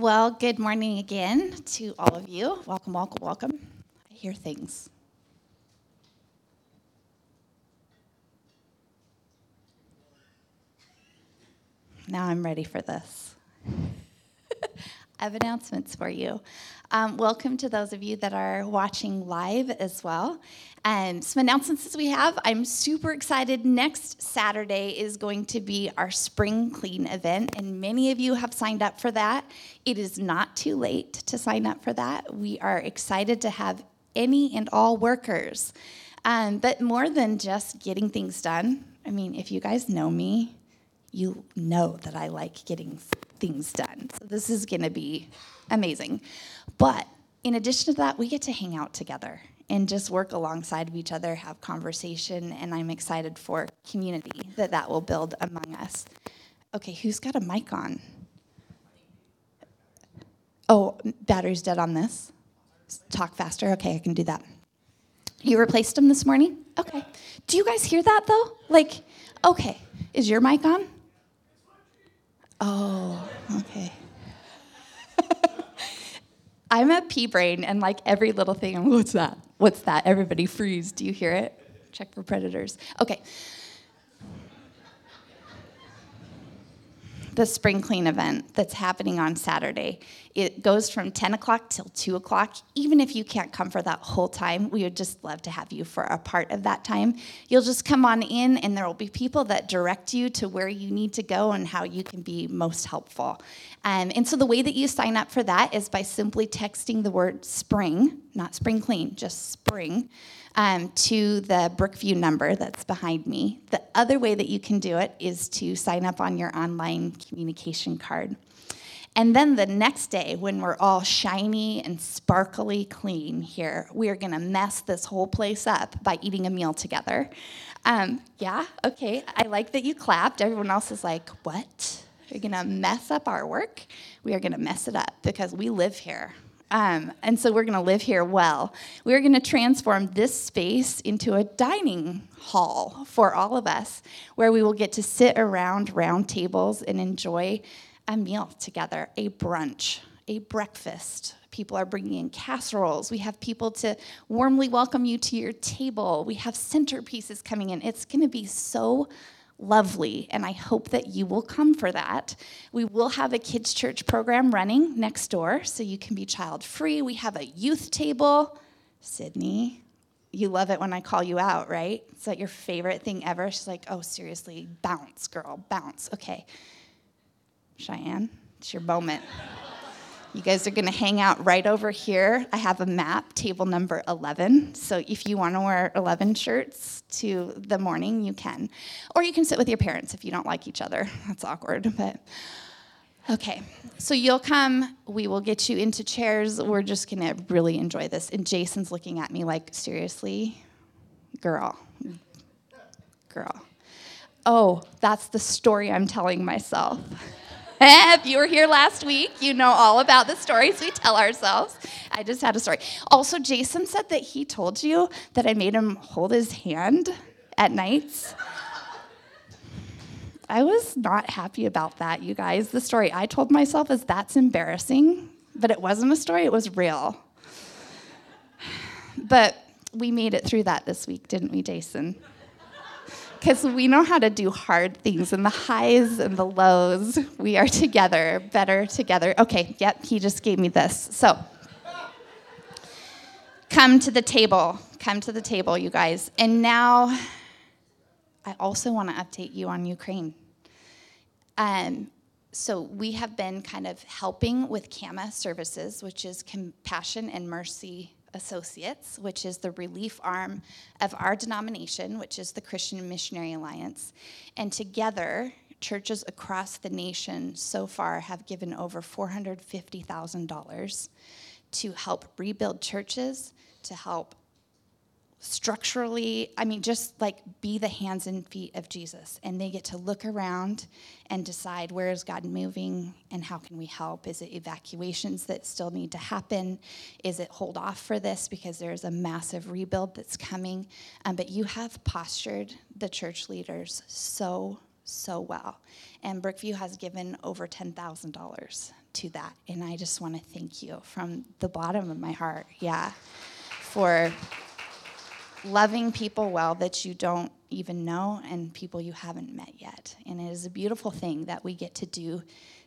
Well, good morning again to all of you. Welcome, welcome, welcome. I hear things. Now I'm ready for this. I have announcements for you. Um, welcome to those of you that are watching live as well. Um, some announcements we have. I'm super excited. Next Saturday is going to be our spring clean event, and many of you have signed up for that. It is not too late to sign up for that. We are excited to have any and all workers. Um, but more than just getting things done, I mean, if you guys know me, you know that I like getting things done. So this is going to be amazing. But in addition to that, we get to hang out together and just work alongside of each other, have conversation, and I'm excited for community that that will build among us. Okay, who's got a mic on? Oh, battery's dead on this. Talk faster. Okay, I can do that. You replaced them this morning? Okay. Do you guys hear that though? Like, okay. Is your mic on? Oh, okay. I'm a pea brain, and like every little thing, I'm, what's that? What's that? Everybody freeze. Do you hear it? Check for predators. Okay. The spring clean event that's happening on Saturday. It goes from 10 o'clock till 2 o'clock. Even if you can't come for that whole time, we would just love to have you for a part of that time. You'll just come on in, and there will be people that direct you to where you need to go and how you can be most helpful. Um, and so the way that you sign up for that is by simply texting the word spring, not spring clean, just spring um, to the Brookview number that's behind me. The other way that you can do it is to sign up on your online communication card. And then the next day, when we're all shiny and sparkly clean here, we are gonna mess this whole place up by eating a meal together. Um, yeah, okay, I like that you clapped. Everyone else is like, what? You're gonna mess up our work? We are gonna mess it up because we live here. Um, and so we're going to live here well. We're going to transform this space into a dining hall for all of us where we will get to sit around round tables and enjoy a meal together, a brunch, a breakfast. People are bringing in casseroles. We have people to warmly welcome you to your table. We have centerpieces coming in. It's going to be so lovely, and I hope that you will come for that. We will have a kids' church program running next door, so you can be child free. We have a youth table. Sydney, you love it when I call you out, right? Is that your favorite thing ever? She's like, oh, seriously, bounce, girl, bounce. Okay. Cheyenne, it's your moment. You guys are going to hang out right over here. I have a map, table number 11. So if you want to wear 11 shirts to the morning, you can. Or you can sit with your parents if you don't like each other. That's awkward, but okay. So you'll come, we will get you into chairs. We're just going to really enjoy this. And Jason's looking at me like, seriously? Girl. Girl. Oh, that's the story I'm telling myself. if you were here last week, you know all about the stories we tell ourselves. I just had a story. Also, Jason said that he told you that I made him hold his hand at nights. I was not happy about that, you guys. The story I told myself is that's embarrassing, but it wasn't a story, it was real. But we made it through that this week, didn't we, Jason? Because we know how to do hard things and the highs and the lows. We are together, better together. Okay, yep, he just gave me this. So, come to the table. Come to the table, you guys. And now, I also want to update you on Ukraine. Um, so, we have been kind of helping with CAMA services, which is Compassion and Mercy Associates, which is the relief arm of our denomination, which is the Christian Missionary Alliance. And together, churches across the nation so far have given over $450,000 to help rebuild churches, to help structurally, I mean, just like be the hands and feet of Jesus. And they get to look around and decide where is God moving and how can we help? Is it evacuations that still need to happen? Is it hold off for this because there's a massive rebuild that's coming? Um, but you have postured the church leaders so, so well. And Brookview has given over $10,000 to that. And I just want to thank you from the bottom of my heart, yeah, for loving people well that you don't even know and people you haven't met yet. And it is a beautiful thing that we get to do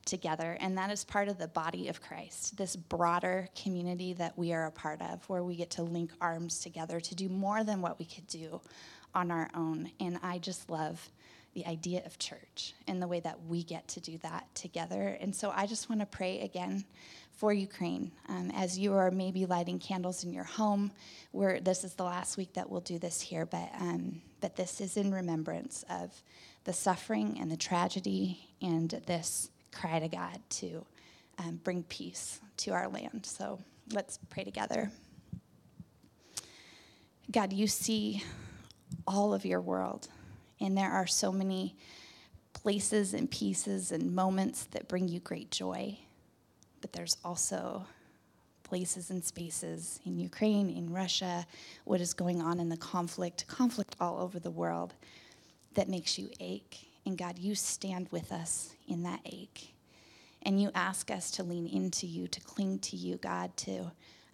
together. And that is part of the body of Christ, this broader community that we are a part of, where we get to link arms together to do more than what we could do on our own. And I just love the idea of church and the way that we get to do that together. And so I just want to pray again for Ukraine um, as you are maybe lighting candles in your home. Where this is the last week that we'll do this here, but um, but this is in remembrance of the suffering and the tragedy and this cry to God to um, bring peace to our land. So let's pray together. God, you see all of your world, and there are so many places and pieces and moments that bring you great joy. But there's also places and spaces in Ukraine, in Russia, what is going on in the conflict, conflict all over the world that makes you ache. And God, you stand with us in that ache. And you ask us to lean into you, to cling to you, God, to,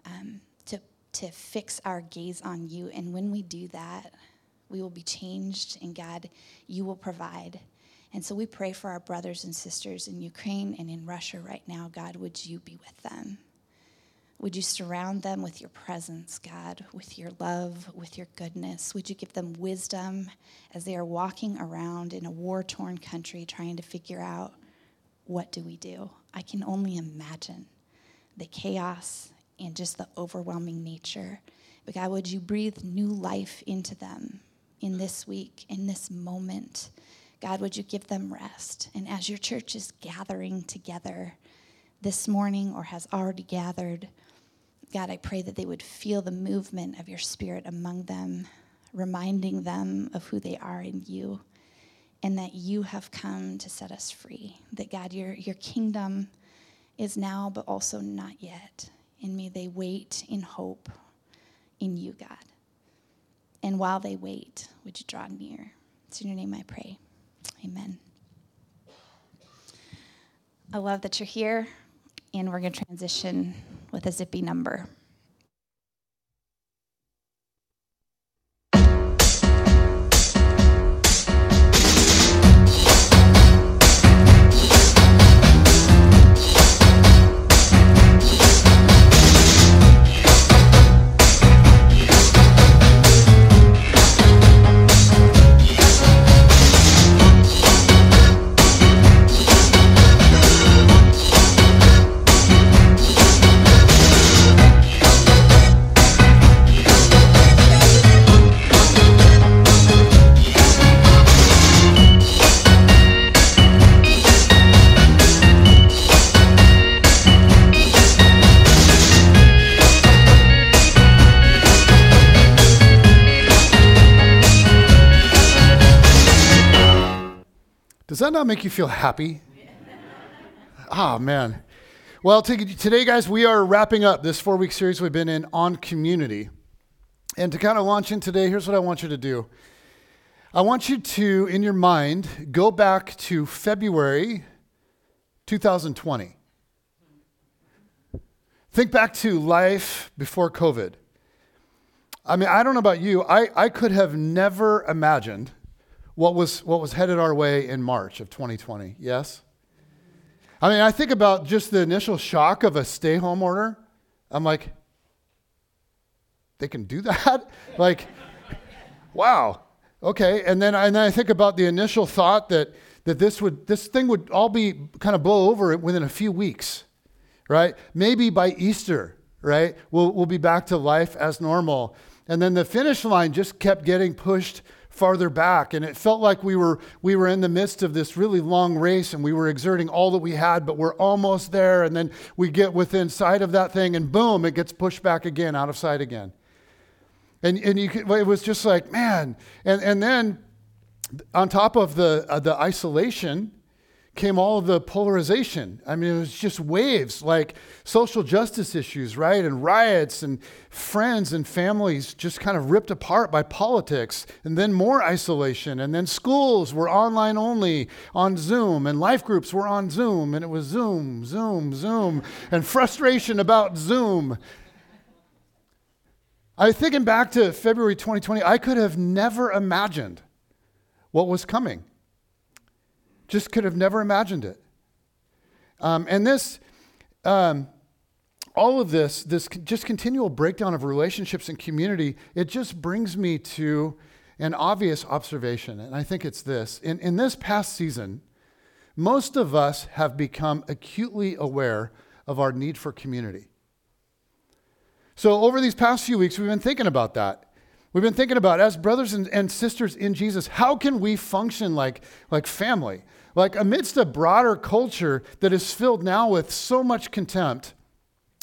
um, to, to fix our gaze on you. And when we do that, we will be changed, and God, you will provide. And so we pray for our brothers and sisters in Ukraine and in Russia right now. God, would you be with them? Would you surround them with your presence, God, with your love, with your goodness? Would you give them wisdom as they are walking around in a war torn country trying to figure out what do we do? I can only imagine the chaos and just the overwhelming nature. But God, would you breathe new life into them in this week, in this moment? God, would you give them rest? And as your church is gathering together this morning or has already gathered, God, I pray that they would feel the movement of your spirit among them, reminding them of who they are in you and that you have come to set us free. That, God, your, your kingdom is now, but also not yet. And may they wait in hope in you, God. And while they wait, would you draw near? It's in your name I pray. Amen. I love that you're here, and we're going to transition with a zippy number. Make you feel happy? Ah, oh, man. Well, today, guys, we are wrapping up this four week series we've been in on community. And to kind of launch in today, here's what I want you to do I want you to, in your mind, go back to February 2020. Think back to life before COVID. I mean, I don't know about you, I, I could have never imagined what was, what was headed our way in March of 2020. Yes? I mean, I think about just the initial shock of a stay home order. I'm like, they can do that? like, wow. Okay. And then, and then I think about the initial thought that, that this, would, this thing would all be kind of blow over within a few weeks, right? Maybe by Easter, right? We'll, we'll be back to life as normal. And then the finish line just kept getting pushed farther back. And it felt like we were we were in the midst of this really long race and we were exerting all that we had but we're almost there. And then we get within sight of that thing and boom it gets pushed back again out of sight again. And and you could, it was just like man. And and then on top of the uh, the isolation came all of the polarization. I mean, it was just waves like social justice issues, right? And riots and friends and families just kind of ripped apart by politics. And then more isolation. And then schools were online only on Zoom. And life groups were on Zoom. And it was Zoom, Zoom, Zoom. And frustration about Zoom. I thinking back to February 2020, I could have never imagined what was coming. Just could have never imagined it. Um, and this, um, all of this, this just continual breakdown of relationships and community, it just brings me to an obvious observation. And I think it's this. In, in this past season, most of us have become acutely aware of our need for community. So, over these past few weeks, we've been thinking about that. We've been thinking about, as brothers and, and sisters in Jesus, how can we function like, like family? Like, amidst a broader culture that is filled now with so much contempt,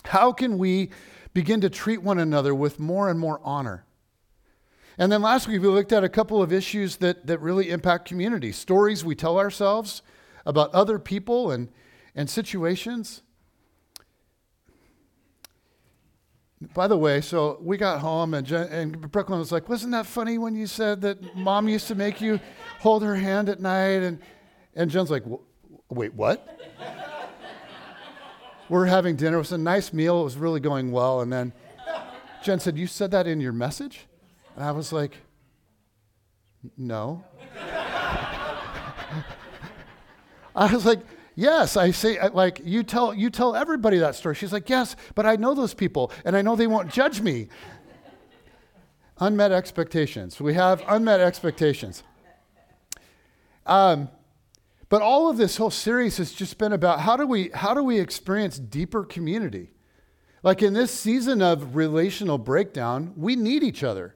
how can we begin to treat one another with more and more honor? And then last week, we looked at a couple of issues that, that really impact community stories we tell ourselves about other people and, and situations. By the way, so we got home and, Jen, and Brooklyn was like, Wasn't that funny when you said that mom used to make you hold her hand at night? And and Jen's like, wait, what? We're having dinner. It was a nice meal. It was really going well. And then Jen said, You said that in your message? And I was like, No. I was like, Yes, I say like you tell you tell everybody that story. She's like, "Yes, but I know those people and I know they won't judge me." unmet expectations. We have unmet expectations. Um, but all of this whole series has just been about how do we how do we experience deeper community? Like in this season of relational breakdown, we need each other.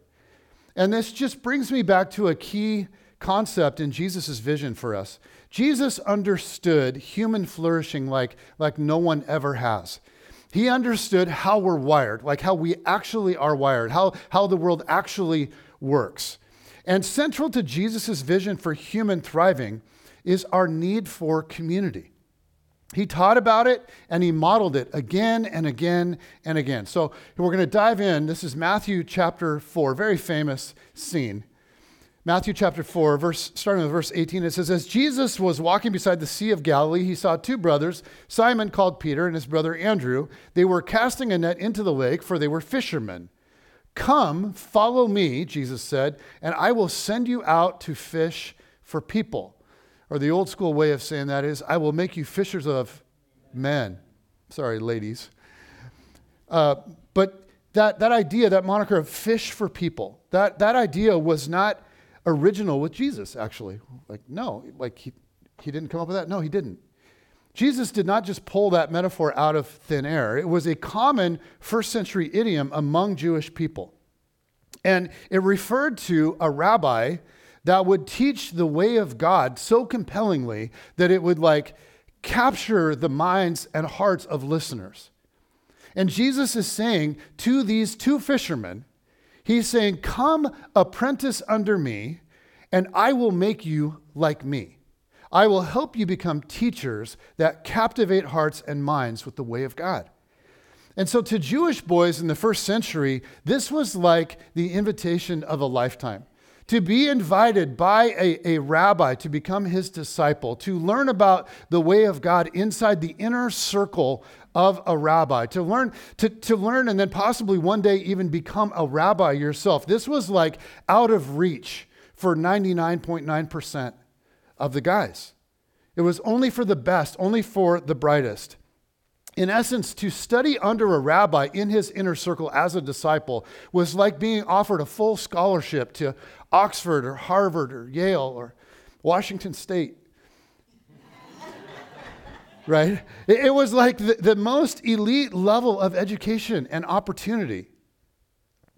And this just brings me back to a key concept in Jesus' vision for us. Jesus understood human flourishing like, like no one ever has. He understood how we're wired, like how we actually are wired, how, how the world actually works. And central to Jesus' vision for human thriving is our need for community. He taught about it and he modeled it again and again and again. So we're going to dive in. This is Matthew chapter 4, very famous scene. Matthew chapter 4, verse, starting with verse 18, it says, As Jesus was walking beside the Sea of Galilee, he saw two brothers, Simon called Peter and his brother Andrew. They were casting a net into the lake, for they were fishermen. Come, follow me, Jesus said, and I will send you out to fish for people. Or the old school way of saying that is, I will make you fishers of men. Sorry, ladies. Uh, but that, that idea, that moniker of fish for people, that, that idea was not original with Jesus, actually. Like, no, like he, he didn't come up with that. No, he didn't. Jesus did not just pull that metaphor out of thin air. It was a common first century idiom among Jewish people. And it referred to a rabbi that would teach the way of God so compellingly that it would like capture the minds and hearts of listeners. And Jesus is saying to these two fishermen, He's saying, Come apprentice under me, and I will make you like me. I will help you become teachers that captivate hearts and minds with the way of God. And so, to Jewish boys in the first century, this was like the invitation of a lifetime to be invited by a, a rabbi to become his disciple, to learn about the way of God inside the inner circle of a rabbi, to learn, to, to learn and then possibly one day even become a rabbi yourself. This was like out of reach for 99.9% of the guys. It was only for the best, only for the brightest. In essence, to study under a rabbi in his inner circle as a disciple was like being offered a full scholarship to Oxford or Harvard or Yale or Washington State. right? It, was like the, the most elite level of education and opportunity.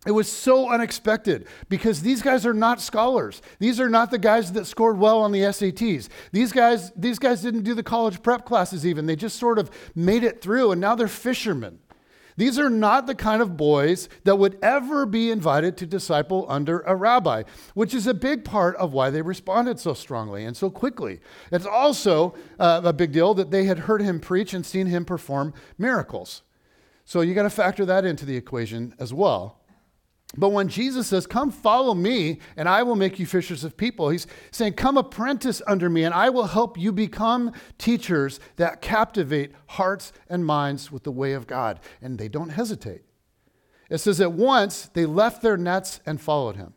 It was so unexpected because these guys are not scholars. These are not the guys that scored well on the SATs. These guys, these guys didn't do the college prep classes even. They just sort of made it through and now they're fishermen. These are not the kind of boys that would ever be invited to disciple under a rabbi, which is a big part of why they responded so strongly and so quickly. It's also uh, a big deal that they had heard him preach and seen him perform miracles. So you got to factor that into the equation as well. But when Jesus says, Come follow me, and I will make you fishers of people, he's saying, Come apprentice under me, and I will help you become teachers that captivate hearts and minds with the way of God. And they don't hesitate. It says, At once they left their nets and followed him.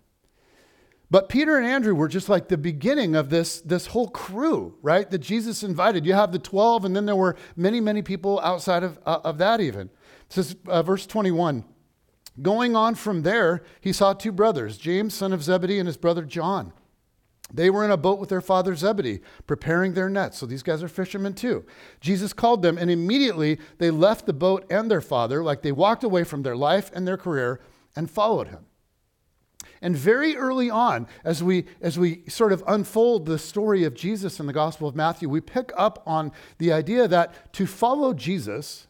But Peter and Andrew were just like the beginning of this, this whole crew, right? That Jesus invited. You have the 12, and then there were many, many people outside of, uh, of that even. It says, uh, verse 21. Going on from there, he saw two brothers, James, son of Zebedee, and his brother John. They were in a boat with their father Zebedee, preparing their nets. So these guys are fishermen too. Jesus called them, and immediately they left the boat and their father, like they walked away from their life and their career, and followed him. And very early on, as we, as we sort of unfold the story of Jesus in the Gospel of Matthew, we pick up on the idea that to follow Jesus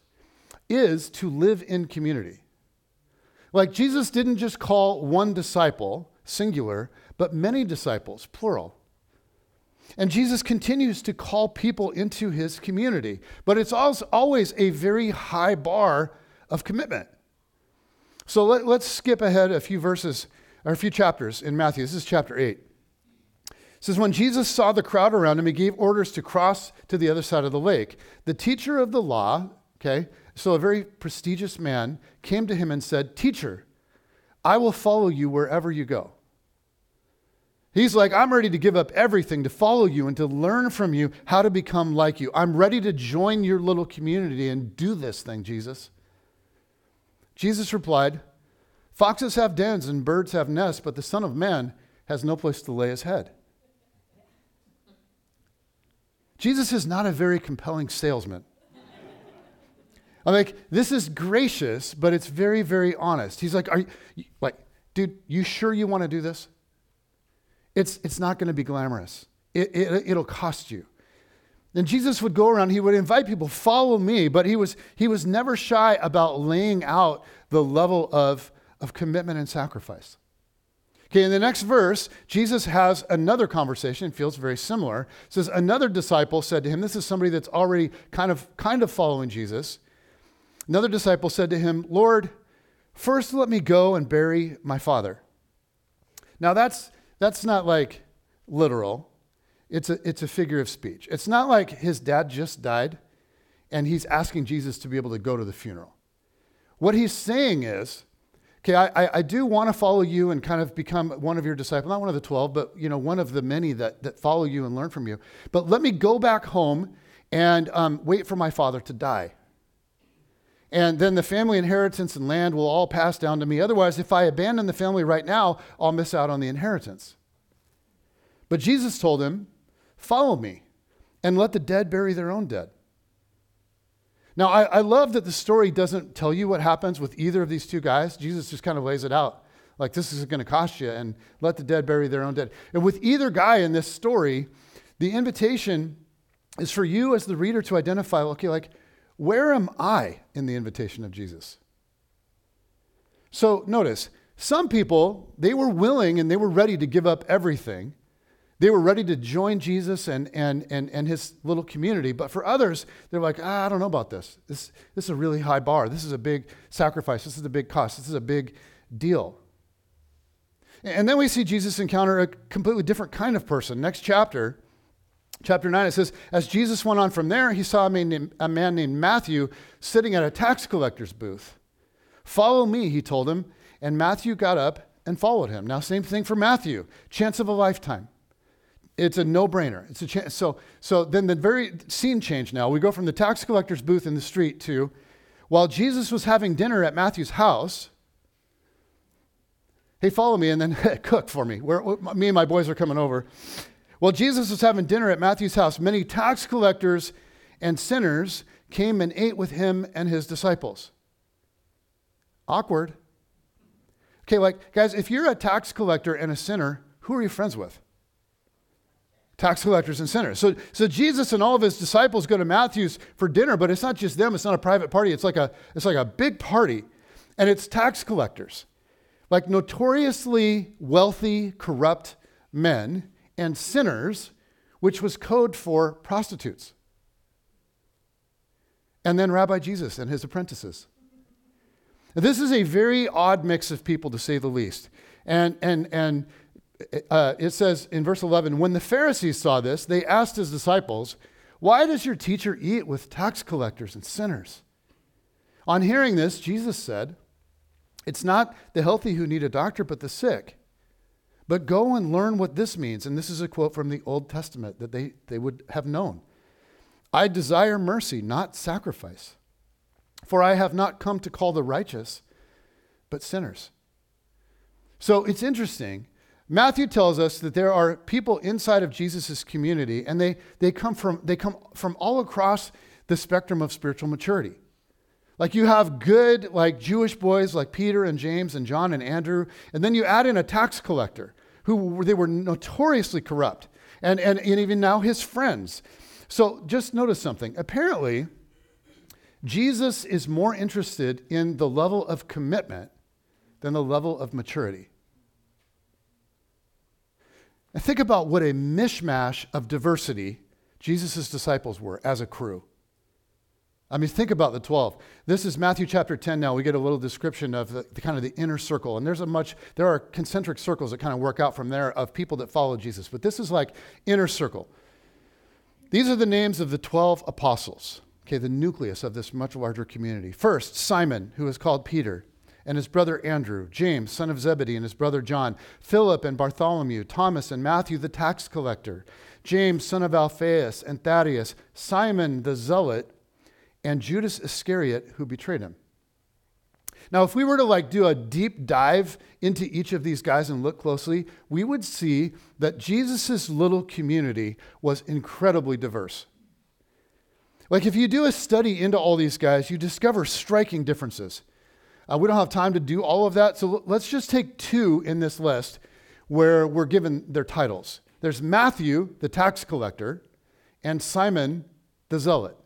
is to live in community. Like Jesus didn't just call one disciple, singular, but many disciples, plural. And Jesus continues to call people into his community, but it's always a very high bar of commitment. So let, us skip ahead a few verses or a few chapters in Matthew. This is chapter 8. It says, When Jesus saw the crowd around him, he gave orders to cross to the other side of the lake. The teacher of the law, okay, so a very prestigious man came to him and said, Teacher, I will follow you wherever you go. He's like, I'm ready to give up everything to follow you and to learn from you how to become like you. I'm ready to join your little community and do this thing, Jesus. Jesus replied, Foxes have dens and birds have nests, but the Son of Man has no place to lay his head. Jesus is not a very compelling salesman. I'm like, this is gracious, but it's very, very honest. He's like, are you, like, dude, you sure you want to do this? It's, it's not going to be glamorous. It, it, it'll cost you. And Jesus would go around, he would invite people, follow me, but he was, he was never shy about laying out the level of, of commitment and sacrifice. Okay, in the next verse, Jesus has another conversation, feels very similar. It says, Another disciple said to him, This is somebody that's already kind of, kind of following Jesus. Another disciple said to him, Lord, first let me go and bury my father. Now, that's, that's not like literal, it's a, it's a figure of speech. It's not like his dad just died and he's asking Jesus to be able to go to the funeral. What he's saying is, okay, I, I do want to follow you and kind of become one of your disciples, not one of the 12, but you know, one of the many that, that follow you and learn from you. But let me go back home and um, wait for my father to die and then the family inheritance and land will all pass down to me. Otherwise, if I abandon the family right now, I'll miss out on the inheritance. But Jesus told him, Follow me and let the dead bury their own dead. Now, I, I, love that the story doesn't tell you what happens with either of these two guys. Jesus just kind of lays it out like, this is going to cost you, and let the dead bury their own dead. And with either guy in this story, the invitation is for you as the reader to identify okay, like, where am I in the invitation of Jesus? So notice, some people, they were willing and they were ready to give up everything. They were ready to join Jesus and, and, and, and his little community. But for others, they're like, ah, I don't know about this. this. This is a really high bar. This is a big sacrifice. This is a big cost. This is a big deal. And then we see Jesus encounter a completely different kind of person. Next chapter, chapter 9, it says, As Jesus went on from there, he saw a man, named, a man named Matthew sitting at a tax collector's booth. Follow me, he told him. And Matthew got up and followed him. Now, same thing for Matthew. Chance of a lifetime. It's a no-brainer. It's a chance. So, so then the very scene changed now. We go from the tax collector's booth in the street to while Jesus was having dinner at Matthew's house. Hey, follow me and then cook for me. Where, me and my boys are coming over. While Jesus was having dinner at Matthew's house, many tax collectors and sinners came and ate with him and his disciples. Awkward. Okay, like, guys, if you're a tax collector and a sinner, who are you friends with? tax collectors and sinners. So, so Jesus and all of his disciples go to Matthew's for dinner, but it's not just them. It's not a private party. It's like a, it's like a big party, and it's tax collectors, like notoriously wealthy, corrupt men and sinners, which was code for prostitutes. And then Rabbi Jesus and his apprentices. This is a very odd mix of people, to say the least. And, and, and uh, it says in verse 11 when the Pharisees saw this, they asked his disciples, Why does your teacher eat with tax collectors and sinners? On hearing this, Jesus said, It's not the healthy who need a doctor, but the sick. But go and learn what this means. And this is a quote from the Old Testament that they, they would have known. I desire mercy, not sacrifice. For I have not come to call the righteous, but sinners. So it's interesting Matthew tells us that there are people inside of Jesus' community, and they, they, come from, they come from all across the spectrum of spiritual maturity. Like you have good, like Jewish boys like Peter and James and John and Andrew, and then you add in a tax collector who they were notoriously corrupt, and, and, and even now his friends. So just notice something. Apparently, Jesus is more interested in the level of commitment than the level of maturity. And think about what a mishmash of diversity Jesus' disciples were as a crew. I mean, think about the 12. This is Matthew chapter 10 now. We get a little description of the, the, kind of the inner circle. And there's a much, there are concentric circles that kind of work out from there of people that follow Jesus. But this is like inner circle. These are the names of the 12 apostles, okay, the nucleus of this much larger community. First, Simon, who is called Peter and his brother Andrew, James, son of Zebedee, and his brother John, Philip and Bartholomew, Thomas and Matthew the tax collector, James, son of Alphaeus and Thaddeus, Simon the zealot, and Judas Iscariot, who betrayed him. Now, if we were to like do a deep dive into each of these guys and look closely, we would see that Jesus' little community was incredibly diverse. Like, if you do a study into all these guys, you discover striking differences. Uh, we don't have time to do all of that, so let's just take two in this list where we're given their titles. There's Matthew, the tax collector, and Simon, the zealot.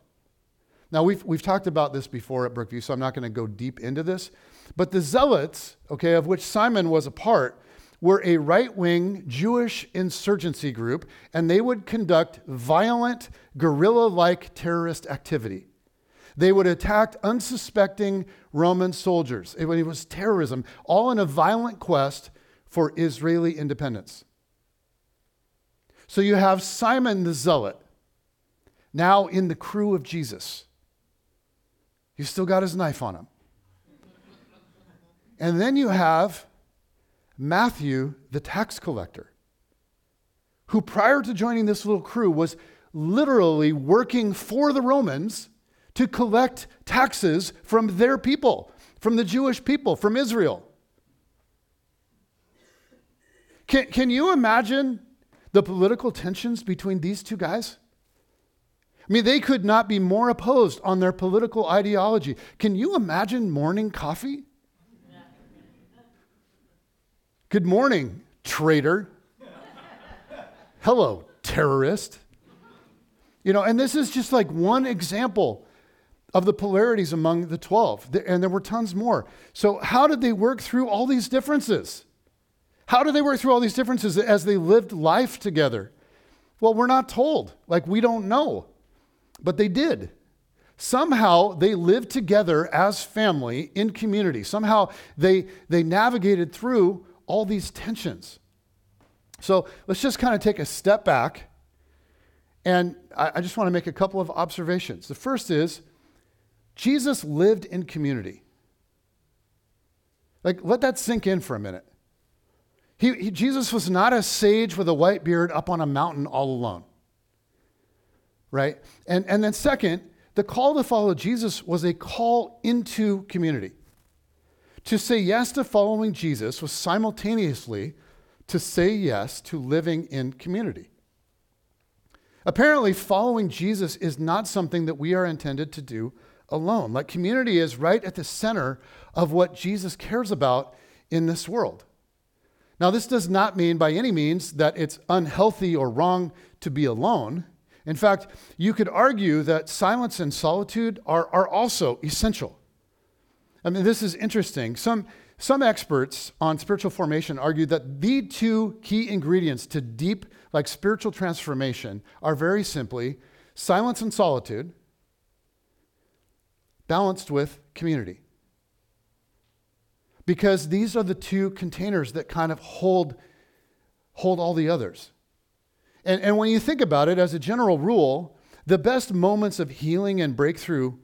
Now, we've, we've talked about this before at Brookview, so I'm not going to go deep into this. But the zealots, okay, of which Simon was a part, were a right wing Jewish insurgency group, and they would conduct violent, guerrilla like terrorist activity. They would attack unsuspecting Roman soldiers. It, it was terrorism, all in a violent quest for Israeli independence. So you have Simon the Zealot now in the crew of Jesus. He's still got his knife on him. And then you have Matthew, the tax collector, who prior to joining this little crew was literally working for the Romans to collect taxes from their people, from the Jewish people, from Israel. Can, can you imagine the political tensions between these two guys? I mean, they could not be more opposed on their political ideology. Can you imagine morning coffee? Good morning, traitor. Hello, terrorist. You know, and this is just like one example of the polarities among the 12, and there were tons more. So, how did they work through all these differences? How did they work through all these differences as they lived life together? Well, we're not told. Like, we don't know. But they did. Somehow they lived together as family in community. Somehow they, they navigated through all these tensions. So let's just kind of take a step back. And I, I just want to make a couple of observations. The first is Jesus lived in community. Like, let that sink in for a minute. He, he, Jesus was not a sage with a white beard up on a mountain all alone. Right? And, and then, second, the call to follow Jesus was a call into community. To say yes to following Jesus was simultaneously to say yes to living in community. Apparently, following Jesus is not something that we are intended to do alone. Like community is right at the center of what Jesus cares about in this world. Now, this does not mean by any means that it's unhealthy or wrong to be alone. In fact, you could argue that silence and solitude are, are also essential. I mean, this is interesting. Some, some experts on spiritual formation argue that the two key ingredients to deep, like spiritual transformation, are very simply silence and solitude, balanced with community because these are the two containers that kind of hold, hold all the others. And, and when you think about it, as a general rule, the best moments of healing and breakthrough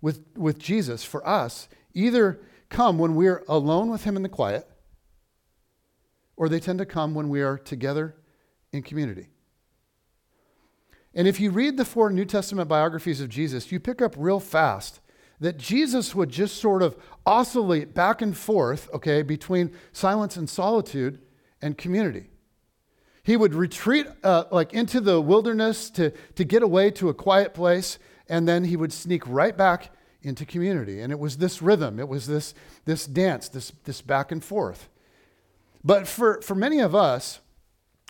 with, with Jesus for us either come when we're alone with Him in the quiet, or they tend to come when we are together in community. And if you read the four New Testament biographies of Jesus, you pick up real fast that Jesus would just sort of oscillate back and forth, okay, between silence and solitude and community. He would retreat uh, like into the wilderness to, to get away to a quiet place, and then he would sneak right back into community. And it was this rhythm, it was this, this dance, this, this back and forth. But for, for many of us,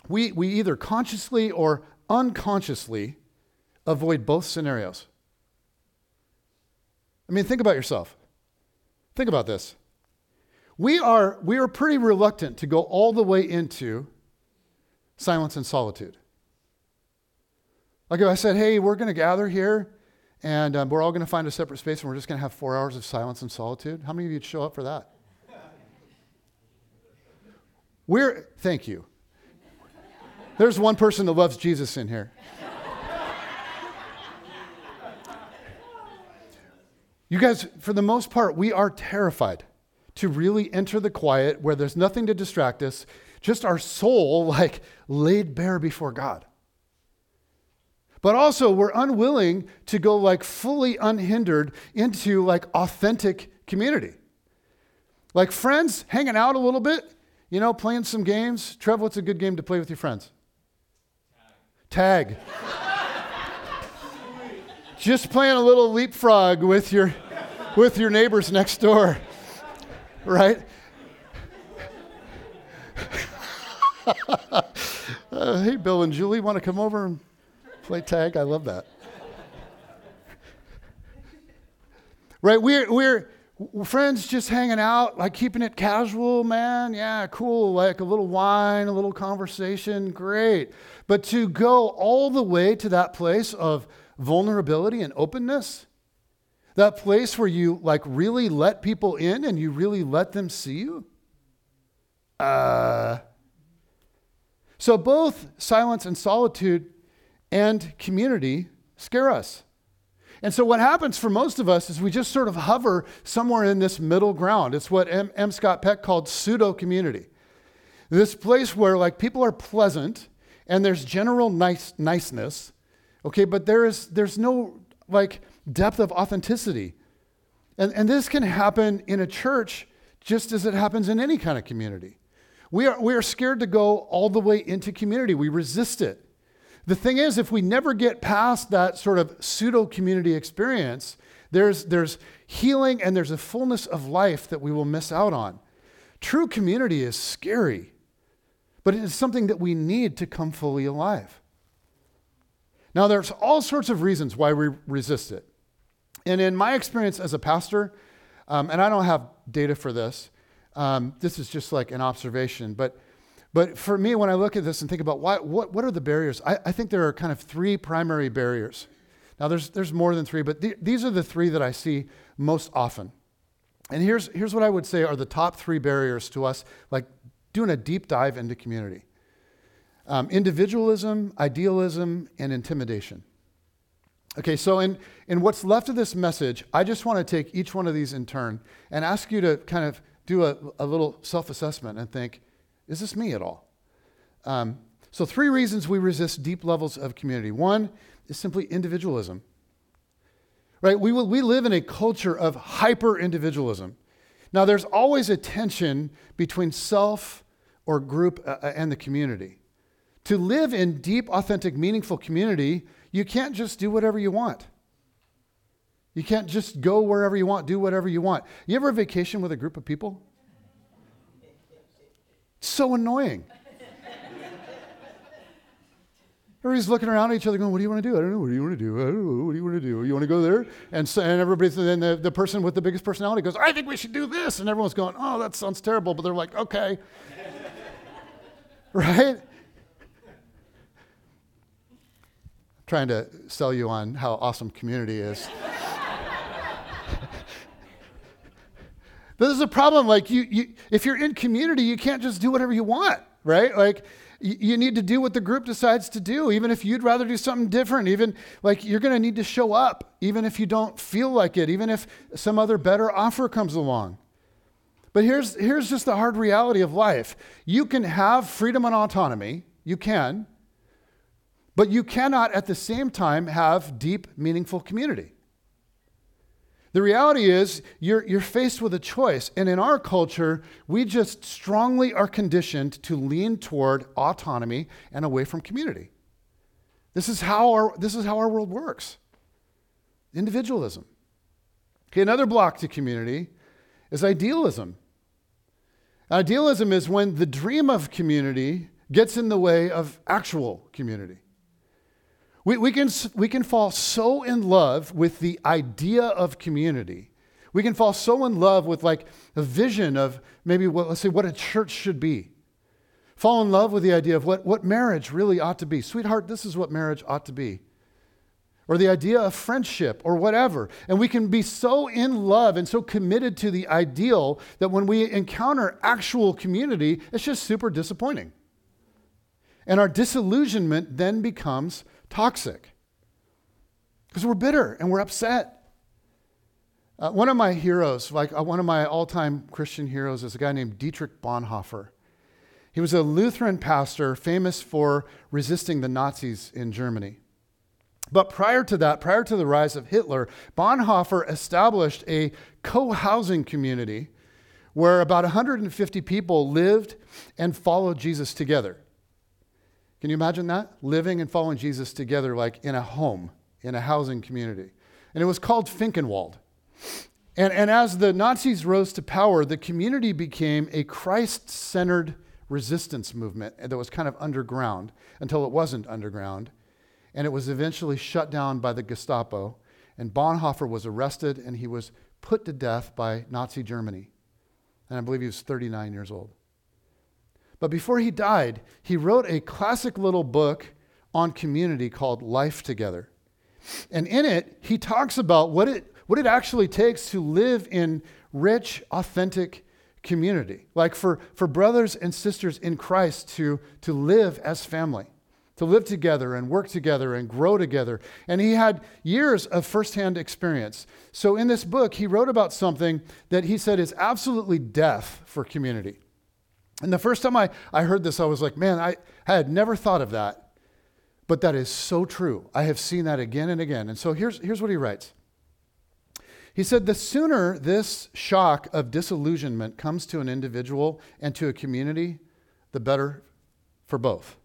we, we either consciously or unconsciously avoid both scenarios. I mean, think about yourself. Think about this. We are, we are pretty reluctant to go all the way into silence and solitude. Like if I said, hey, we're going to gather here and um, we're all going to find a separate space and we're just going to have four hours of silence and solitude, how many of you would show up for that? We're, thank you. There's one person that loves Jesus in here. You guys, for the most part, we are terrified to really enter the quiet where there's nothing to distract us, just our soul like laid bare before God. But also, we're unwilling to go like fully unhindered into like authentic community. Like friends hanging out a little bit, you know, playing some games. Trev, what's a good game to play with your friends? Tag. Just playing a little leapfrog with your, with your neighbors next door, right? Uh, hey, Bill and Julie, want to come over and play tag? I love that. right? We're, we're friends just hanging out, like keeping it casual, man. Yeah, cool. Like a little wine, a little conversation, great. But to go all the way to that place of vulnerability and openness? That place where you like really let people in and you really let them see you? Uh, so both silence and solitude and community scare us. And so, what happens for most of us is we just sort of hover somewhere in this middle ground. It's what M. M. Scott Peck called pseudo community. This place where, like, people are pleasant and there's general nice, niceness, Okay, but there is there's no like depth of authenticity. And, and this can happen in a church just as it happens in any kind of community. We are, we are scared to go all the way into community. We resist it. The thing is, if we never get past that sort of pseudo community experience, there's, there's healing and there's a fullness of life that we will miss out on. True community is scary, but it is something that we need to come fully alive. Now, there's all sorts of reasons why we resist it. And in my experience as a pastor, um, and I don't have data for this, um, this is just like an observation, but, but for me, when I look at this and think about why, what, what are the barriers, I, I think there are kind of three primary barriers. Now, there's, there's more than three, but th- these are the three that I see most often. And here's, here's what I would say are the top three barriers to us, like doing a deep dive into community um, individualism, idealism, and intimidation. Okay, so in, in what's left of this message, I just want to take each one of these in turn and ask you to kind of do a, a little self assessment and think, is this me at all? Um, so, three reasons we resist deep levels of community. One is simply individualism. Right? We, we live in a culture of hyper individualism. Now, there's always a tension between self or group uh, uh and the community. To live in deep, authentic, meaningful community, you can't just do whatever you want. You can't just go wherever you want, do whatever you want. You ever vacation with a group of people? It's so annoying. Everybody's looking around at each other going, What do you want to do? I don't know. What do you want to do? I don't know. What do you want to do? You want to go there? And, so, and everybody's, then the, the person with the biggest personality goes, I think we should do this. And everyone's going, Oh, that sounds terrible. But they're like, Okay. right? trying to sell you on how awesome community is. This is a problem. Like you, you, if you're in community, you can't just do whatever you want, right? Like you need to do what the group decides to do, even if you'd rather do something different. Even like you're going to need to show up, even if you don't feel like it, even if some other better offer comes along. But here's, here's just the hard reality of life you can have freedom and autonomy, you can, but you cannot at the same time have deep, meaningful community. The reality is, you're, you're faced with a choice. And in our culture, we just strongly are conditioned to lean toward autonomy and away from community. This is how our, this is how our world works individualism. Okay, another block to community is idealism. Idealism is when the dream of community gets in the way of actual community. We, we, can, we can fall so in love with the idea of community. We can fall so in love with like a vision of maybe what, let's say what a church should be. Fall in love with the idea of what, what marriage really ought to be. Sweetheart, this is what marriage ought to be. Or the idea of friendship or whatever. And we can be so in love and so committed to the ideal that when we encounter actual community, it's just super disappointing. And our disillusionment then becomes toxic because we're bitter and we're upset. Uh, one of my heroes, like uh, one of my all time Christian heroes, is a guy named Dietrich Bonhoeffer. He was a Lutheran pastor famous for resisting the Nazis in Germany. But prior to that, prior to the rise of Hitler, Bonhoeffer established a co housing community where about 150 people lived and followed Jesus together. Can you imagine that? Living and following Jesus together, like in a home, in a housing community. And it was called Finkenwalde. And, and as the Nazis rose to power, the community became a Christ centered resistance movement that was kind of underground until it wasn't underground. And it was eventually shut down by the Gestapo. And Bonhoeffer was arrested and he was put to death by Nazi Germany. And I believe he was 39 years old. But before he died, he wrote a classic little book on community called Life Together. And in it, he talks about what it, what it actually takes to live in rich, authentic community. Like for, for brothers and sisters in Christ to, to live as family, to live together and work together and grow together. And he had years of firsthand experience. So in this book, he wrote about something that he said is absolutely death for community. And the first time I, I heard this, I was like, man, I, I had never thought of that. But that is so true. I have seen that again and again. And so here's, here's what he writes He said, The sooner this shock of disillusionment comes to an individual and to a community, the better for both.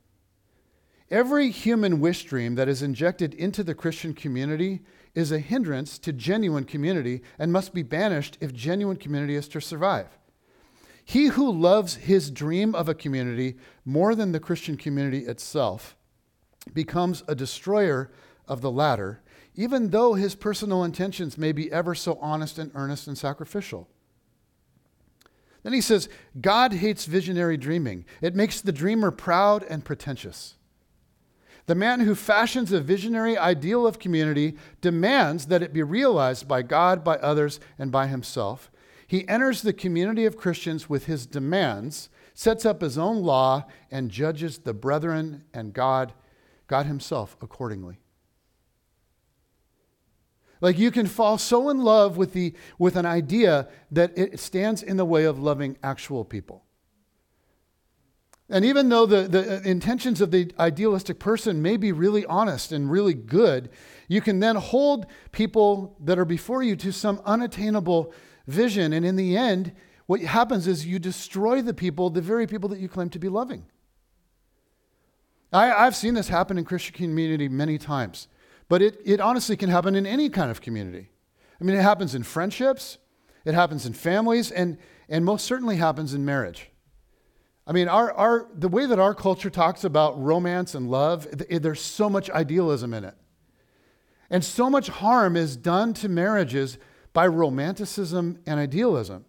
Every human wish dream that is injected into the Christian community is a hindrance to genuine community and must be banished if genuine community is to survive. He who loves his dream of a community more than the Christian community itself becomes a destroyer of the latter, even though his personal intentions may be ever so honest and earnest and sacrificial. Then he says, God hates visionary dreaming. It makes the dreamer proud and pretentious. The man who fashions a visionary ideal of community demands that it be realized by God, by others, and by himself. He enters the community of Christians with his demands, sets up his own law, and judges the brethren and God, God himself, accordingly. Like you can fall so in love with, the, with an idea that it stands in the way of loving actual people. And even though the, the intentions of the idealistic person may be really honest and really good, you can then hold people that are before you to some unattainable vision. And in the end, what happens is you destroy the people, the very people that you claim to be loving. I, have seen this happen in Christian community many times, but it, it honestly can happen in any kind of community. I mean, it happens in friendships, it happens in families, and, and most certainly happens in marriage. I mean, our, our, the way that our culture talks about romance and love, there's so much idealism in it. And so much harm is done to marriages by romanticism and idealism.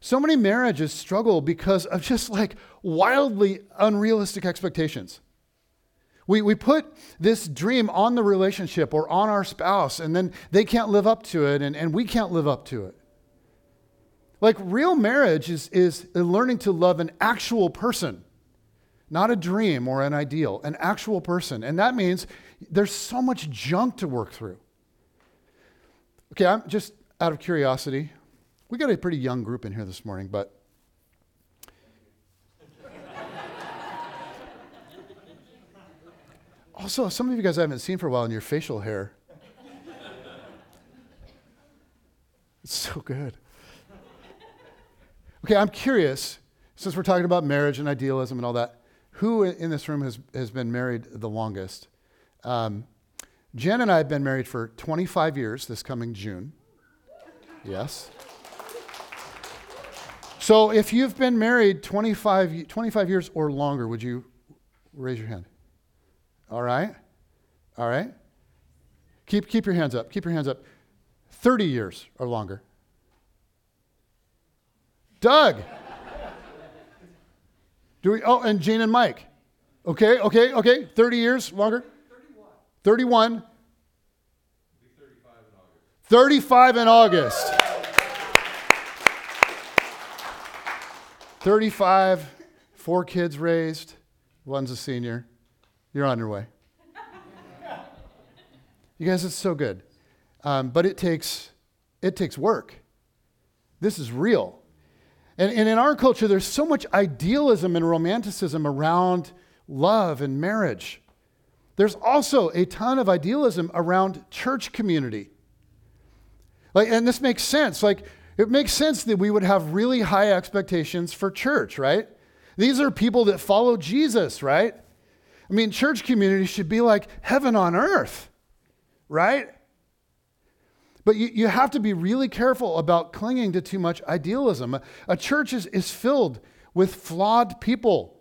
So many marriages struggle because of just like wildly unrealistic expectations. We, we put this dream on the relationship or on our spouse, and then they can't live up to it, and, and we can't live up to it. Like real marriage is, is learning to love an actual person, not a dream or an ideal, an actual person. And that means there's so much junk to work through. Okay, I'm just out of curiosity. We got a pretty young group in here this morning, but also some of you guys I haven't seen for a while in your facial hair. It's so good. Okay, I'm curious, since we're talking about marriage and idealism and all that, who in this room has, has been married the longest? Um, Jen and I have been married for 25 years this coming June. Yes. So if you've been married 25, 25 years or longer, would you raise your hand? All right. All right. Keep, keep your hands up. Keep your hands up. 30 years or longer. Doug. Do we, oh, and Jane and Mike. Okay, okay, okay. 30 years longer? 31. 31. 35 in August. 35, four kids raised, one's a senior. You're on your way. You guys, it's so good. Um, but it takes, it takes work. This is real. And, and in our culture, there's so much idealism and romanticism around love and marriage. There's also a ton of idealism around church community. Like, and this makes sense. Like, it makes sense that we would have really high expectations for church, right? These are people that follow Jesus, right? I mean, church community should be like heaven on earth, right? But you, you have to be really careful about clinging to too much idealism. A, a church is, is filled with flawed people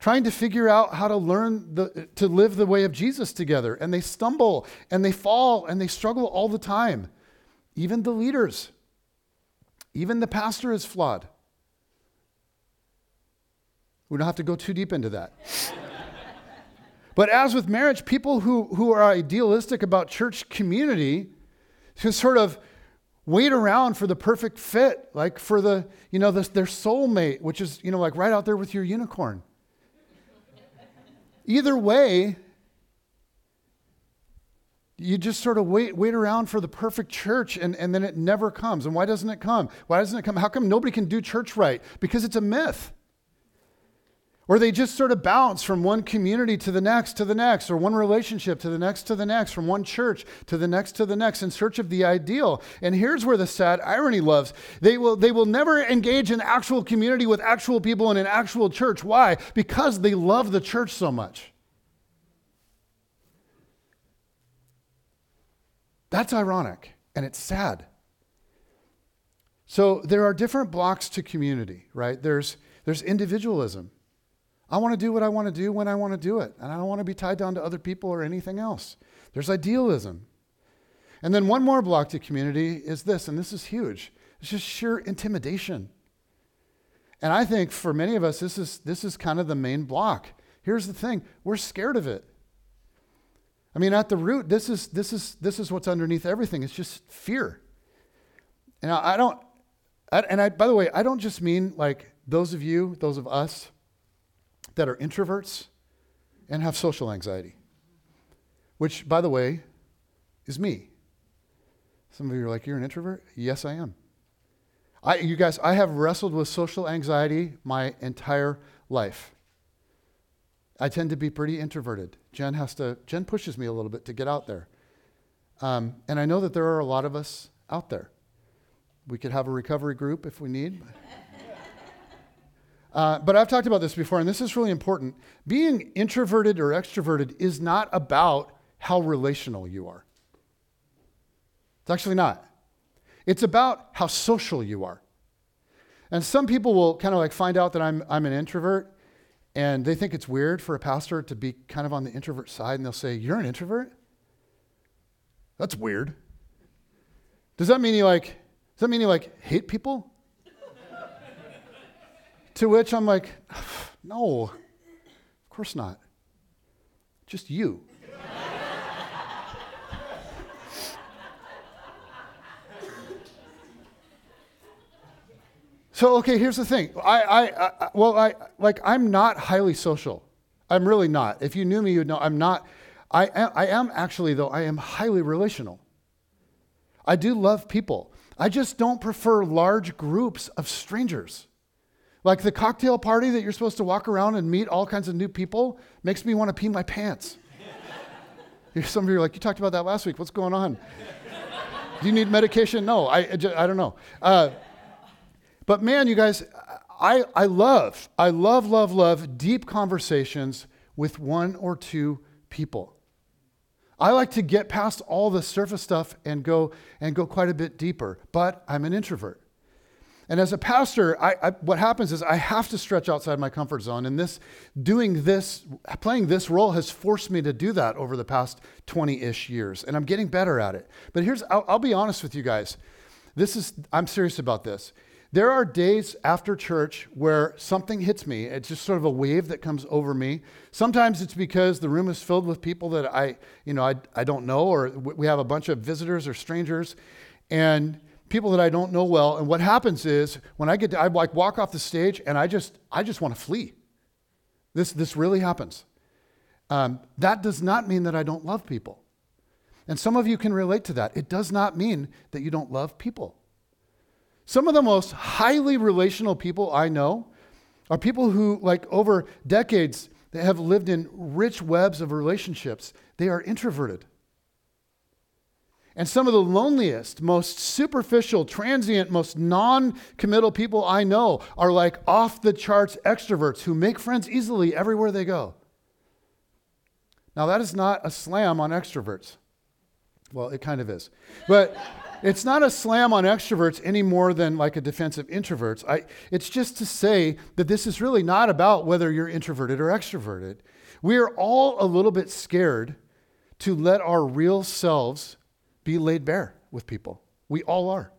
trying to figure out how to learn the, to live the way of Jesus together. And they stumble and they fall and they struggle all the time. Even the leaders, even the pastor is flawed. We don't have to go too deep into that. but as with marriage, people who, who are idealistic about church community to sort of wait around for the perfect fit, like for the, you know, their soulmate, which is, you know, like right out there with your unicorn. Either way, you just sort of wait, wait around for the perfect church and, and then it never comes. And why doesn't it come? Why doesn't it come? How come nobody can do church right? Because it's a myth. Or they just sort of bounce from one community to the next to the next, or one relationship to the next to the next, from one church to the next to the next in search of the ideal. And here's where the sad irony loves. They will, they will never engage in actual community with actual people in an actual church. Why? Because they love the church so much. That's ironic and it's sad. So there are different blocks to community, right? There's, there's individualism. I want to do what I want to do when I want to do it. And I don't want to be tied down to other people or anything else. There's idealism. And then one more block to community is this, and this is huge. It's just sheer intimidation. And I think for many of us, this is, this is kind of the main block. Here's the thing we're scared of it. I mean, at the root, this is, this is, this is what's underneath everything. It's just fear. And I, I don't, I, and I, by the way, I don't just mean like those of you, those of us that are introverts and have social anxiety, which, by the way, is me. Some of you are like, You're an introvert? Yes, I am. I, you guys, I have wrestled with social anxiety my entire life. I tend to be pretty introverted. Jen has to, Jen pushes me a little bit to get out there. Um, and I know that there are a lot of us out there. We could have a recovery group if we need. Uh, but I've talked about this before, and this is really important. Being introverted or extroverted is not about how relational you are. It's actually not. It's about how social you are. And some people will kind of like find out that I'm, I'm an introvert and they think it's weird for a pastor to be kind of on the introvert side and they'll say, You're an introvert? That's weird. Does that mean you like, does that mean you like hate people? to which I'm like, No, of course not. Just you. So okay, here's the thing. I, I, I, well, I like I'm not highly social. I'm really not. If you knew me, you'd know I'm not. I am, I am actually though. I am highly relational. I do love people. I just don't prefer large groups of strangers. Like the cocktail party that you're supposed to walk around and meet all kinds of new people makes me want to pee my pants. Some of you are like, you talked about that last week. What's going on? Do you need medication? No, I, I, don't know. Uh, but man, you guys, I, I love, I love, love, love deep conversations with one or two people. I like to get past all the surface stuff and go and go quite a bit deeper, but I'm an introvert. And as a pastor, I, I, what happens is I have to stretch outside my comfort zone. And this, doing this, playing this role has forced me to do that over the past 20 ish years. And I'm getting better at it. But here's, I'll, I'll be honest with you guys. This is, I'm serious about this. There are days after church where something hits me. It's just sort of a wave that comes over me. Sometimes it's because the room is filled with people that I, you know, I, I don't know, or we have a bunch of visitors or strangers, and people that I don't know well. And what happens is when I get to, I like walk off the stage and I just, I just want to flee. This, this really happens. Um, that does not mean that I don't love people. And some of you can relate to that. It does not mean that you don't love people. Some of the most highly relational people I know are people who, like over decades, they have lived in rich webs of relationships. They are introverted. And some of the loneliest, most superficial, transient, most non committal people I know are like off the charts extroverts who make friends easily everywhere they go. Now, that is not a slam on extroverts. Well, it kind of is. But it's not a slam on extroverts any more than like a defense of introverts. I, it's just to say that this is really not about whether you're introverted or extroverted. We are all a little bit scared to let our real selves be laid bare with people. We all are.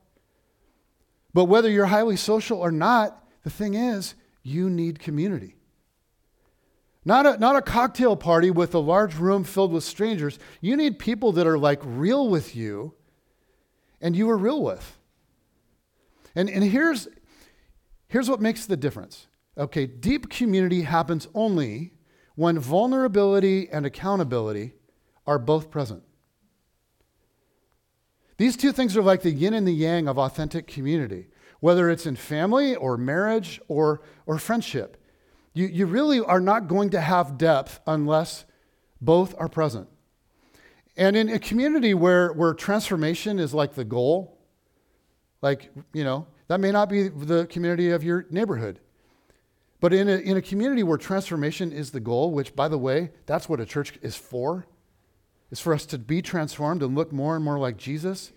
But whether you're highly social or not, the thing is, you need community. Not a, not a cocktail party with a large room filled with strangers. You need people that are like real with you and you were real with. And, and here's, here's what makes the difference. Okay, deep community happens only when vulnerability and accountability are both present. These two things are like the yin and the yang of authentic community, whether it's in family or marriage or, or friendship. You, you really are not going to have depth unless both are present. And in a community where, where transformation is like the goal, like, you know, that may not be the community of your neighborhood. But in a, in a community where transformation is the goal, which, by the way, that's what a church is for, is for us to be transformed and look more and more like Jesus.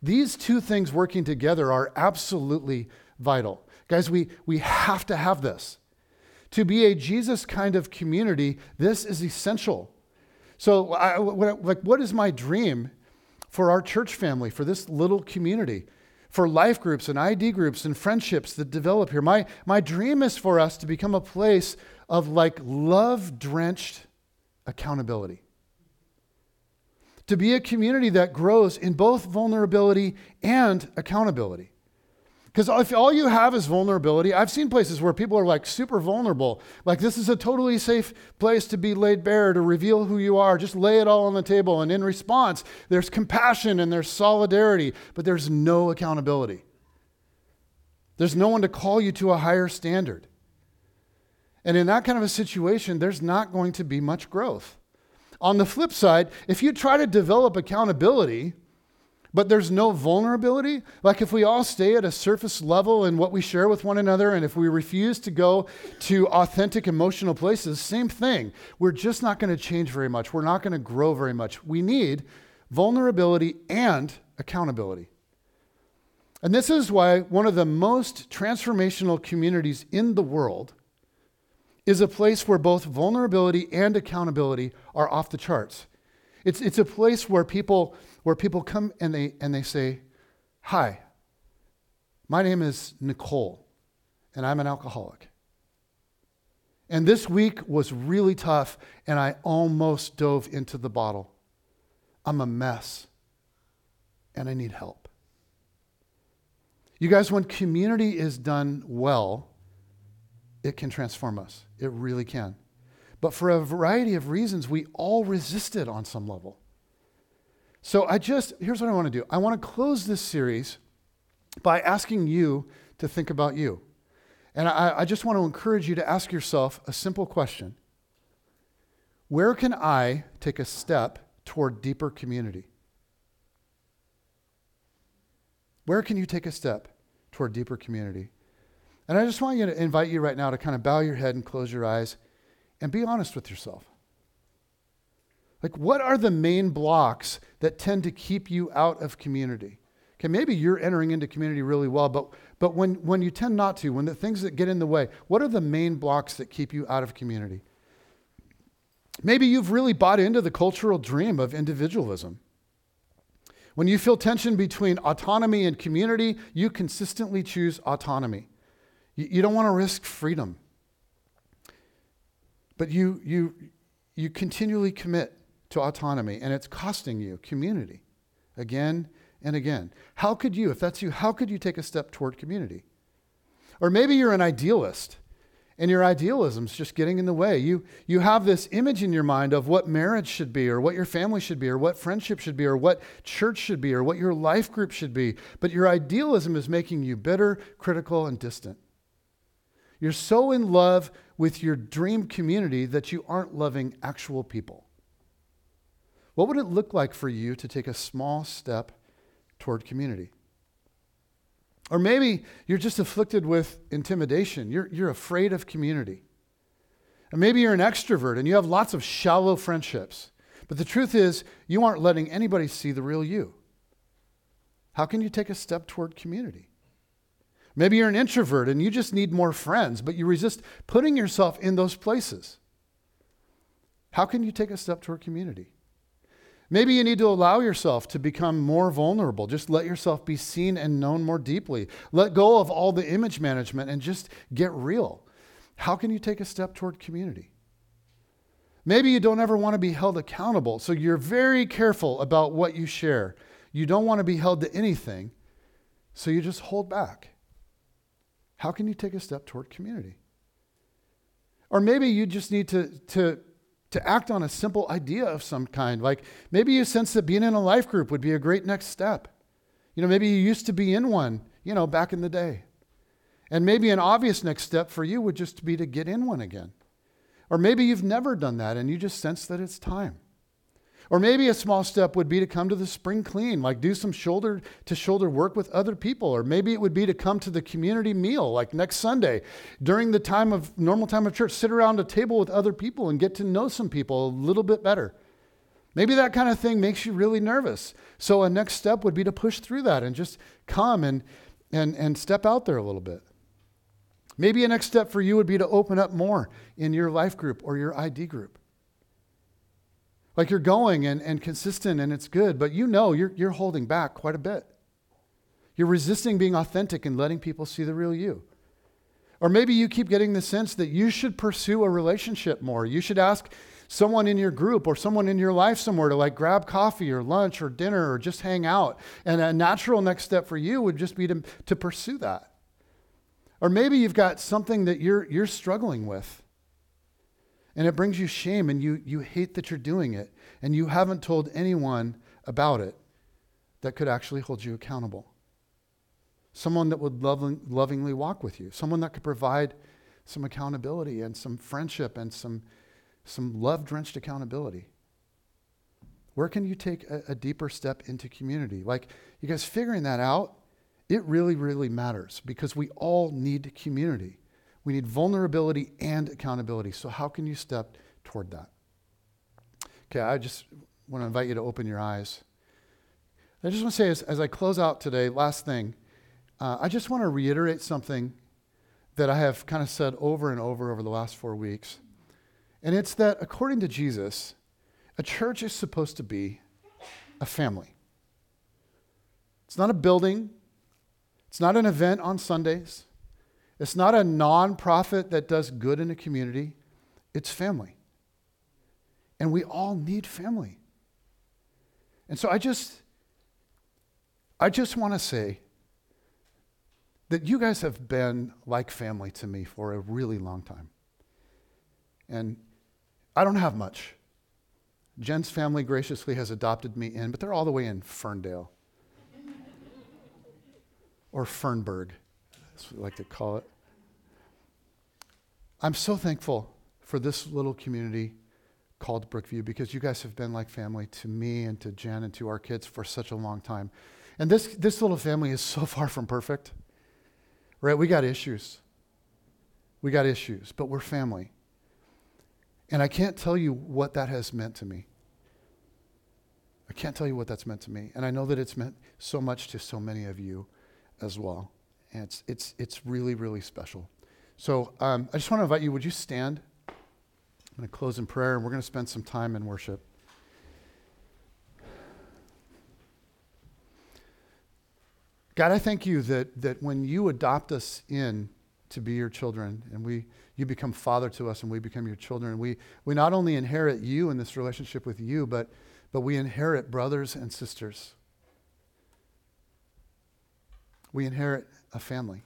These two things working together are absolutely vital. Guys, we, we have to have this. To be a Jesus kind of community, this is essential. So, I, what, like, what is my dream for our church family, for this little community, for life groups and ID groups and friendships that develop here? My, my dream is for us to become a place of like love drenched accountability. To be a community that grows in both vulnerability and accountability. Because if all you have is vulnerability, I've seen places where people are like super vulnerable. Like, this is a totally safe place to be laid bare, to reveal who you are. Just lay it all on the table. And in response, there's compassion and there's solidarity, but there's no accountability. There's no one to call you to a higher standard. And in that kind of a situation, there's not going to be much growth. On the flip side, if you try to develop accountability, but there's no vulnerability. Like if we all stay at a surface level in what we share with one another, and if we refuse to go to authentic emotional places, same thing. We're just not going to change very much. We're not going to grow very much. We need vulnerability and accountability. And this is why one of the most transformational communities in the world is a place where both vulnerability and accountability are off the charts. It's, it's a place where people, where people come and they, and they say, Hi, my name is Nicole, and I'm an alcoholic. And this week was really tough, and I almost dove into the bottle. I'm a mess, and I need help. You guys, when community is done well, it can transform us. It really can. But for a variety of reasons, we all resist it on some level. So I just, here's what I want to do I want to close this series by asking you to think about you. And I, I just want to encourage you to ask yourself a simple question Where can I take a step toward deeper community? Where can you take a step toward deeper community? And I just want you to invite you right now to kind of bow your head and close your eyes and be honest with yourself. Like, what are the main blocks that tend to keep you out of community? Okay, maybe you're entering into community really well, but, but when, when you tend not to, when the things that get in the way, what are the main blocks that keep you out of community? Maybe you've really bought into the cultural dream of individualism. When you feel tension between autonomy and community, you consistently choose autonomy. You, you don't want to risk freedom. But you, you, you continually commit to autonomy, and it's costing you community again and again. How could you, if that's you, how could you take a step toward community? Or maybe you're an idealist and your idealism's just getting in the way. You, you have this image in your mind of what marriage should be, or what your family should be, or what friendship should be, or what church should be, or what your life group should be. But your idealism is making you bitter, critical, and distant. You're so in love with your dream community that you aren't loving actual people. What would it look like for you to take a small step toward community? Or maybe you're just afflicted with intimidation. You're, you're afraid of community. And maybe you're an extrovert and you have lots of shallow friendships. But the truth is, you aren't letting anybody see the real you. How can you take a step toward community? Maybe you're an introvert and you just need more friends, but you resist putting yourself in those places. How can you take a step toward community? Maybe you need to allow yourself to become more vulnerable. Just let yourself be seen and known more deeply. Let go of all the image management and just get real. How can you take a step toward community? Maybe you don't ever want to be held accountable, so you're very careful about what you share. You don't want to be held to anything, so you just hold back. How can you take a step toward community? Or maybe you just need to, to, to act on a simple idea of some kind. Like maybe you sense that being in a life group would be a great next step. You know, maybe you used to be in one, you know, back in the day. And maybe an obvious next step for you would just be to get in one again. Or maybe you've never done that and you just sense that it's time. Or maybe a small step would be to come to the spring clean, like do some shoulder to shoulder work with other people. Or maybe it would be to come to the community meal, like next Sunday, during the time of normal time of church, sit around a table with other people and get to know some people a little bit better. Maybe that kind of thing makes you really nervous. So a next step would be to push through that and just come and, and, and step out there a little bit. Maybe a next step for you would be to open up more in your life group or your ID group. Like you're going and, and consistent and it's good, but you know you're, you're holding back quite a bit. You're resisting being authentic and letting people see the real you. Or maybe you keep getting the sense that you should pursue a relationship more. You should ask someone in your group or someone in your life somewhere to like grab coffee or lunch or dinner or just hang out. And a natural next step for you would just be to, to pursue that. Or maybe you've got something that you're, you're struggling with and it brings you shame and you, you hate that you're doing it and you haven't told anyone about it that could actually hold you accountable. Someone that would loving, lovingly walk with you, someone that could provide some accountability and some friendship and some, some love drenched accountability. Where can you take a, a deeper step into community? Like, you guys figuring that out, it really, really matters because we all need community. We need vulnerability and accountability. So, how can you step toward that? Okay, I just want to invite you to open your eyes. I just want to say, as, as I close out today, last thing, uh, I just want to reiterate something that I have kind of said over and over over the last four weeks. And it's that according to Jesus, a church is supposed to be a family. It's not a building, it's not an event on Sundays, it's not a nonprofit that does good in a community. It's family. And we all need family. And so I just I just want to say that you guys have been like family to me for a really long time. And I don't have much. Jen's family graciously has adopted me in, but they're all the way in Ferndale or Fernburg, as we like to call it. I'm so thankful for this little community called Brookview because you guys have been like family to me and to Jen and to our kids for such a long time. And this, this little family is so far from perfect, right? We got issues. We got issues, but we're family. And I can't tell you what that has meant to me. I can't tell you what that's meant to me. And I know that it's meant so much to so many of you as well. And it's, it's, it's really, really special. So um, I just want to invite you, would you stand? I'm going to close in prayer and we're going to spend some time in worship. God, I thank you that, that when you adopt us in to be your children and we, you become father to us and we become your children, we, we not only inherit you in this relationship with you, but, but we inherit brothers and sisters. We inherit a family.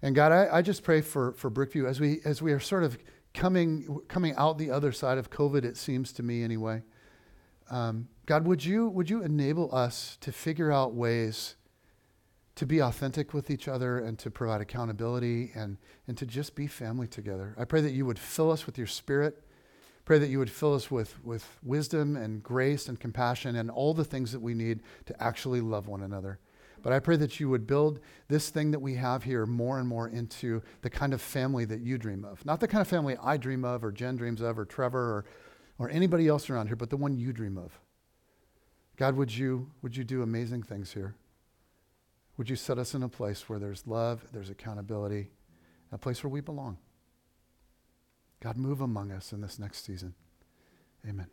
And God, I, I just pray for, for Brookview as we, as we are sort of coming, coming out the other side of COVID, it seems to me anyway. Um, God, would you, would you enable us to figure out ways to be authentic with each other and to provide accountability and, and to just be family together. I pray that you would fill us with your spirit. Pray that you would fill us with, with wisdom and grace and compassion and all the things that we need to actually love one another. But I pray that you would build this thing that we have here more and more into the kind of family that you dream of. Not the kind of family I dream of, or Jen dreams of, or Trevor, or, or anybody else around here, but the one you dream of. God, would you, would you do amazing things here? Would you set us in a place where there's love, there's accountability, a place where we belong? God, move among us in this next season. Amen.